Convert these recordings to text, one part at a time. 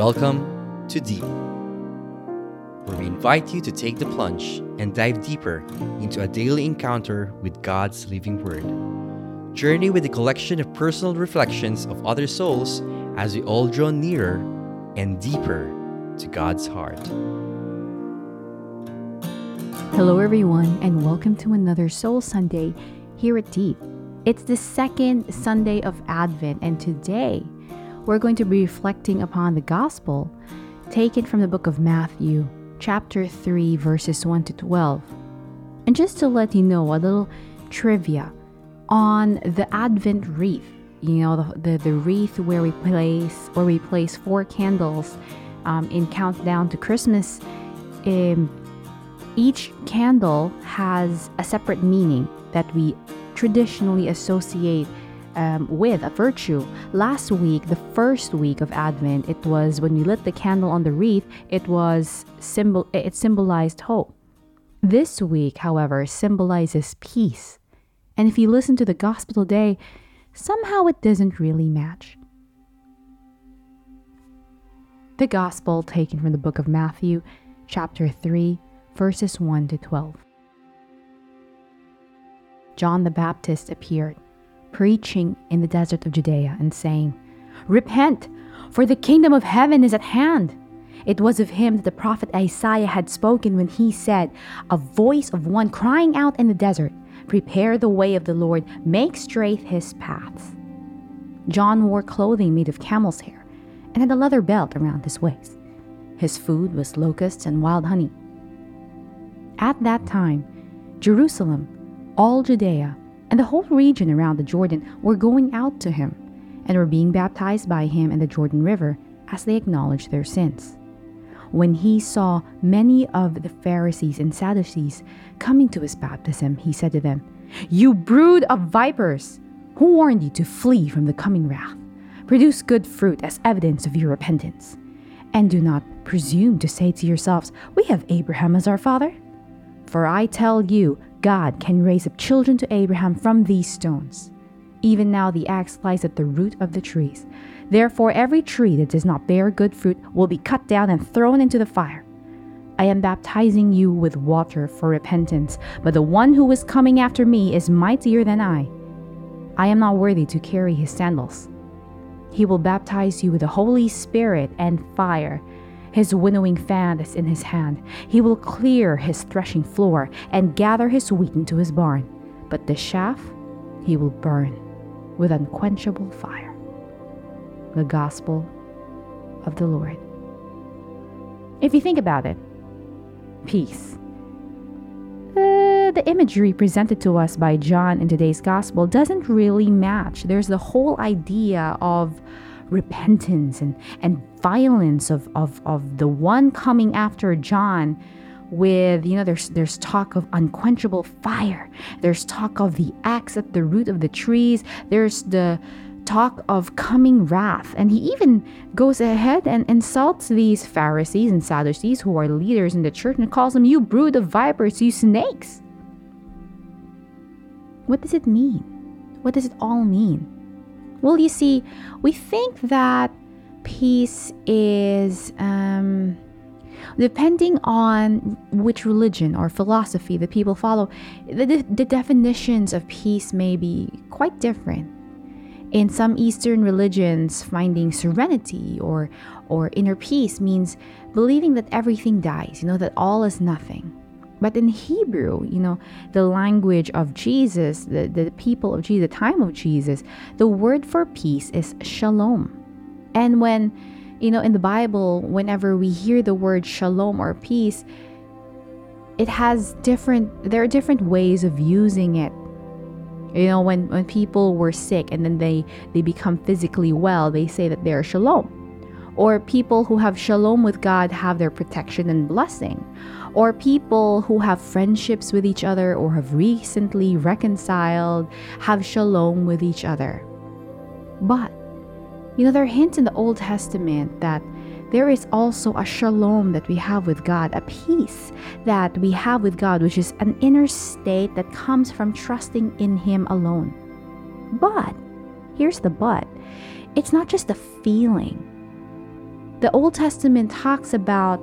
Welcome to Deep, where we invite you to take the plunge and dive deeper into a daily encounter with God's living Word. Journey with a collection of personal reflections of other souls as we all draw nearer and deeper to God's heart. Hello, everyone, and welcome to another Soul Sunday here at Deep. It's the second Sunday of Advent, and today we're going to be reflecting upon the Gospel taken from the book of Matthew, chapter 3, verses 1 to 12. And just to let you know, a little trivia on the Advent wreath, you know, the, the, the wreath where we place where we place four candles um, in countdown to Christmas. Um, each candle has a separate meaning that we traditionally associate um, with a virtue. Last week, the first week of Advent, it was when we lit the candle on the wreath, it was symbol it symbolized hope. This week, however, symbolizes peace. And if you listen to the gospel today, somehow it doesn't really match. The gospel taken from the book of Matthew, chapter 3, verses 1 to 12. John the Baptist appeared preaching in the desert of Judea and saying, Repent, for the kingdom of heaven is at hand. It was of him that the prophet Isaiah had spoken when he said, A voice of one crying out in the desert, Prepare the way of the Lord, make straight his paths. John wore clothing made of camel's hair and had a leather belt around his waist. His food was locusts and wild honey. At that time, Jerusalem, all Judea, and the whole region around the Jordan were going out to him and were being baptized by him in the Jordan River as they acknowledged their sins. When he saw many of the Pharisees and Sadducees coming to his baptism, he said to them, You brood of vipers! Who warned you to flee from the coming wrath? Produce good fruit as evidence of your repentance. And do not presume to say to yourselves, We have Abraham as our father. For I tell you, God can raise up children to Abraham from these stones. Even now the axe lies at the root of the trees. Therefore, every tree that does not bear good fruit will be cut down and thrown into the fire. I am baptizing you with water for repentance, but the one who is coming after me is mightier than I. I am not worthy to carry his sandals. He will baptize you with the Holy Spirit and fire. His winnowing fan is in his hand. He will clear his threshing floor and gather his wheat into his barn. But the chaff he will burn with unquenchable fire. The Gospel of the Lord. If you think about it, peace. Uh, the imagery presented to us by John in today's Gospel doesn't really match. There's the whole idea of repentance and, and violence of, of, of the one coming after John with you know there's there's talk of unquenchable fire. There's talk of the axe at the root of the trees. There's the talk of coming wrath. And he even goes ahead and insults these pharisees and sadducees who are leaders in the church and calls them you brood of vipers you snakes. What does it mean? What does it all mean well, you see, we think that peace is, um, depending on which religion or philosophy the people follow, the, the definitions of peace may be quite different. In some Eastern religions, finding serenity or, or inner peace means believing that everything dies, you know, that all is nothing. But in Hebrew, you know, the language of Jesus, the, the people of Jesus, the time of Jesus, the word for peace is shalom. And when, you know, in the Bible, whenever we hear the word shalom or peace, it has different, there are different ways of using it. You know, when, when people were sick and then they, they become physically well, they say that they're shalom. Or people who have shalom with God have their protection and blessing or people who have friendships with each other or have recently reconciled, have shalom with each other. But, you know, there are hints in the Old Testament that there is also a shalom that we have with God, a peace that we have with God, which is an inner state that comes from trusting in Him alone. But, here's the but it's not just a feeling, The Old Testament talks about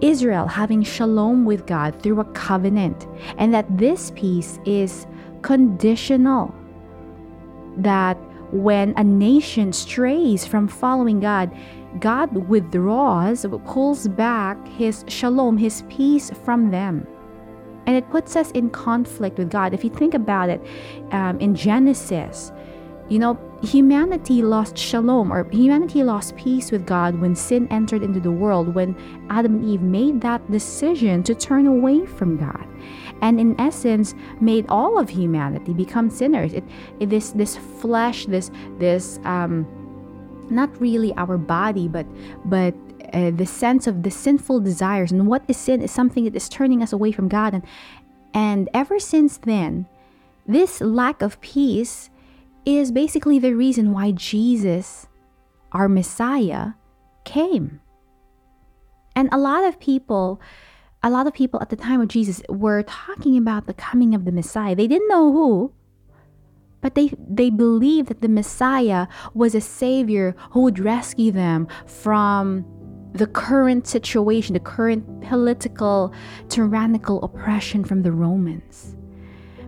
Israel having shalom with God through a covenant, and that this peace is conditional. That when a nation strays from following God, God withdraws, pulls back his shalom, his peace from them. And it puts us in conflict with God. If you think about it, um, in Genesis, you know, humanity lost shalom or humanity lost peace with God when sin entered into the world, when Adam and Eve made that decision to turn away from God. And in essence, made all of humanity become sinners. It, it this this flesh, this this um, not really our body, but but uh, the sense of the sinful desires and what is sin is something that is turning us away from God. And and ever since then, this lack of peace is basically the reason why Jesus, our Messiah, came. And a lot of people, a lot of people at the time of Jesus were talking about the coming of the Messiah. They didn't know who, but they, they believed that the Messiah was a savior who would rescue them from the current situation, the current political, tyrannical oppression from the Romans.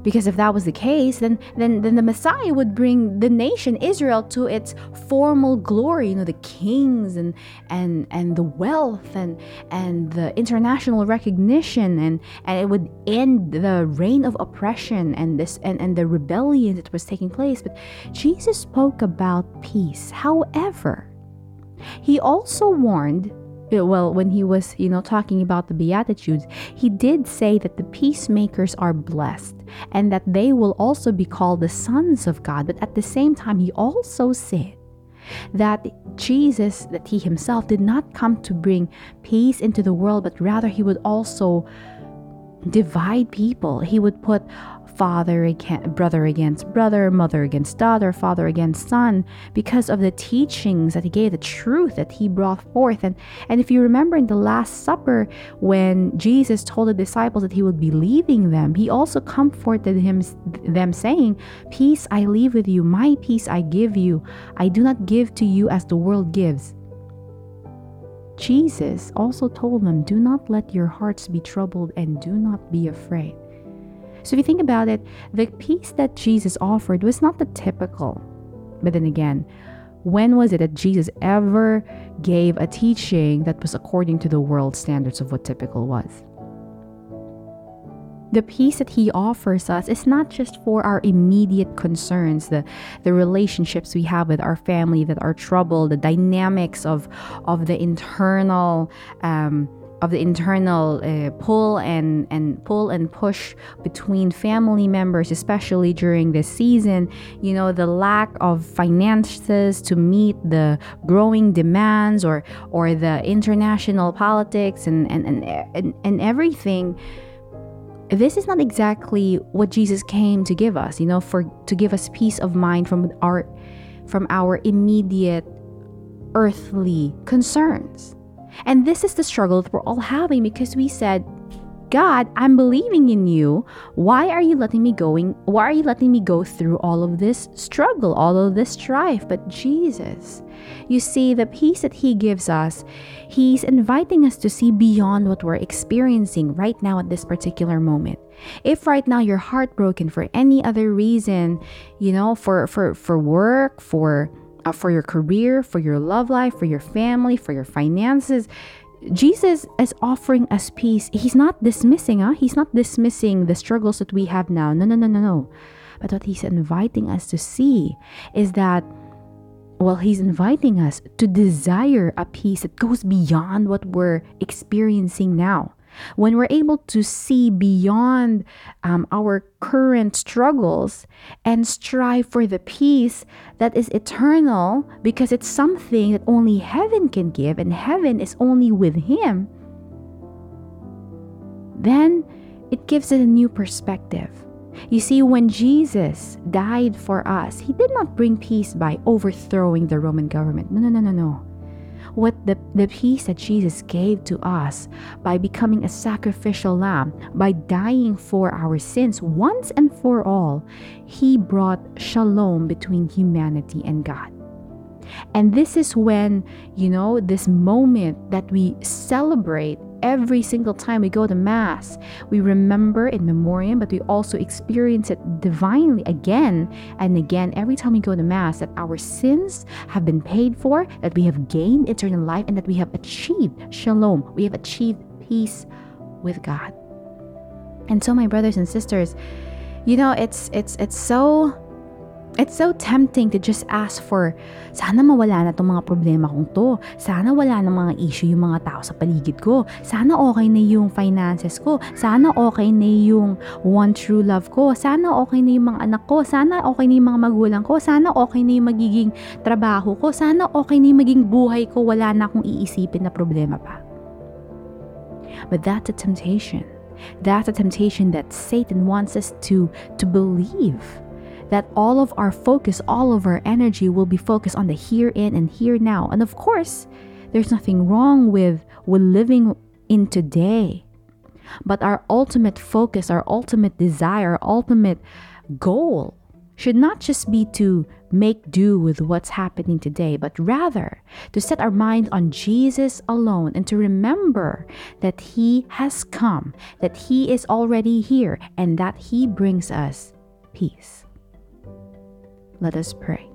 Because if that was the case, then, then, then the Messiah would bring the nation Israel to its formal glory, you know, the kings and, and, and the wealth and, and the international recognition, and, and it would end the reign of oppression and, this, and, and the rebellion that was taking place. But Jesus spoke about peace. However, he also warned Uh, well when he was you know talking about the beatitudes he did say that the peacemakers are blessed and that they will also be called the sons of god. But at the same time he also said that jesus that he himself did not come to bring peace into the world but rather he would also divide people. He would put father against brother against brother, mother against daughter, father against son, because of the teachings that he gave, the truth that he brought forth. And and if you remember in the Last Supper, when Jesus told the disciples that he would be leaving them, he also comforted him them saying, Peace I leave with you, my peace I give you. I do not give to you as the world gives. Jesus also told them, Do not let your hearts be troubled and do not be afraid. So if you think about it, the peace that Jesus offered was not the typical. But then again, when was it that Jesus ever gave a teaching that was according to the world standards of what typical was? The peace that he offers us is not just for our immediate concerns, the, the relationships we have with our family that are troubled, the dynamics of, of the internal um, of the internal uh, pull and and pull and push between family members especially during this season you know the lack of finances to meet the growing demands or or the international politics and and and, and, and everything this is not exactly what Jesus came to give us you know for to give us peace of mind from our from our immediate earthly concerns and this is the struggle that we're all having because we said, God, I'm believing in you. Why are you letting me going? Why are you letting me go through all of this struggle, all of this strife? But Jesus, you see, the peace that He gives us, He's inviting us to see beyond what we're experiencing right now at this particular moment. If right now you're heartbroken for any other reason, you know, for for for work, for Uh, for your career, for your love life, for your family, for your finances. Jesus is offering us peace. He's not dismissing, huh? He's not dismissing the struggles that we have now. No, no, no, no, no. But what he's inviting us to see is that, well, he's inviting us to desire a peace that goes beyond what we're experiencing now. When we're able to see beyond um, our current struggles and strive for the peace that is eternal because it's something that only heaven can give and heaven is only with Him, then it gives it a new perspective. You see, when Jesus died for us, He did not bring peace by overthrowing the Roman government. No, no, no, no, no what the, the peace that Jesus gave to us by becoming a sacrificial lamb, by dying for our sins once and for all, he brought shalom between humanity and God. And this is when, you know, this moment that we celebrate every single time we go to Mass. We remember in memoriam, but we also experience it divinely again and again every time we go to Mass that our sins have been paid for, that we have gained eternal life, and that we have achieved shalom. We have achieved peace with God. And so, my brothers and sisters, you know, it's it's it's so It's so tempting to just ask for, sana mawala na itong mga problema kong to. Sana wala na mga issue yung mga tao sa paligid ko. Sana okay na yung finances ko. Sana okay na yung one true love ko. Sana okay na yung mga anak ko. Sana okay na yung mga magulang ko. Sana okay na yung magiging trabaho ko. Sana okay na yung maging buhay ko. Wala na akong iisipin na problema pa. But that's a temptation. That's a temptation that Satan wants us to to believe that all of our focus, all of our energy will be focused on the here in and here now. And of course, there's nothing wrong with with living in today. But our ultimate focus, our ultimate desire, our ultimate goal should not just be to make do with what's happening today, but rather to set our mind on Jesus alone and to remember that He has come, that He is already here, and that He brings us peace. Let us pray.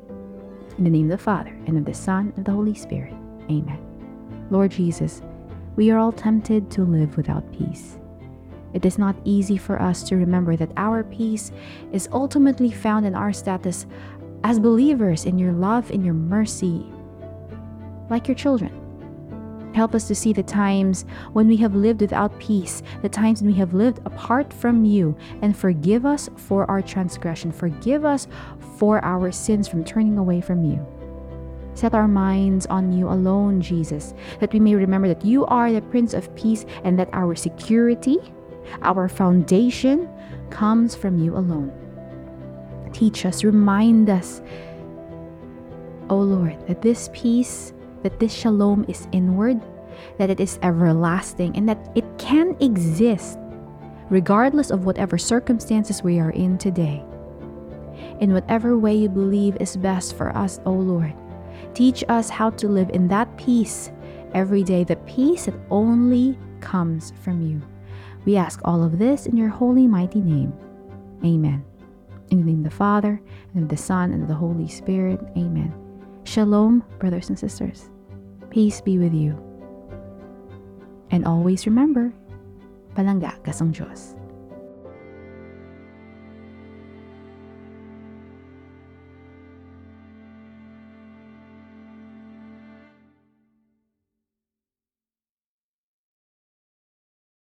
In the name of the Father, and of the Son, and of the Holy Spirit. Amen. Lord Jesus, we are all tempted to live without peace. It is not easy for us to remember that our peace is ultimately found in our status as believers in your love, in your mercy, like your children. Help us to see the times when we have lived without peace, the times when we have lived apart from you, and forgive us for our transgression. Forgive us for our sins from turning away from you. Set our minds on you alone, Jesus, that we may remember that you are the Prince of Peace and that our security, our foundation, comes from you alone. Teach us, remind us, O Lord, that this peace that this shalom is inward, that it is everlasting, and that it can exist regardless of whatever circumstances we are in today. In whatever way you believe is best for us, O Lord, teach us how to live in that peace every day, the peace that only comes from you. We ask all of this in your holy, mighty name. Amen. In the name of the Father, and of the Son, and of the Holy Spirit. Amen. Shalom, brothers and sisters. Peace be with you. And always remember, palangga ka sa Diyos.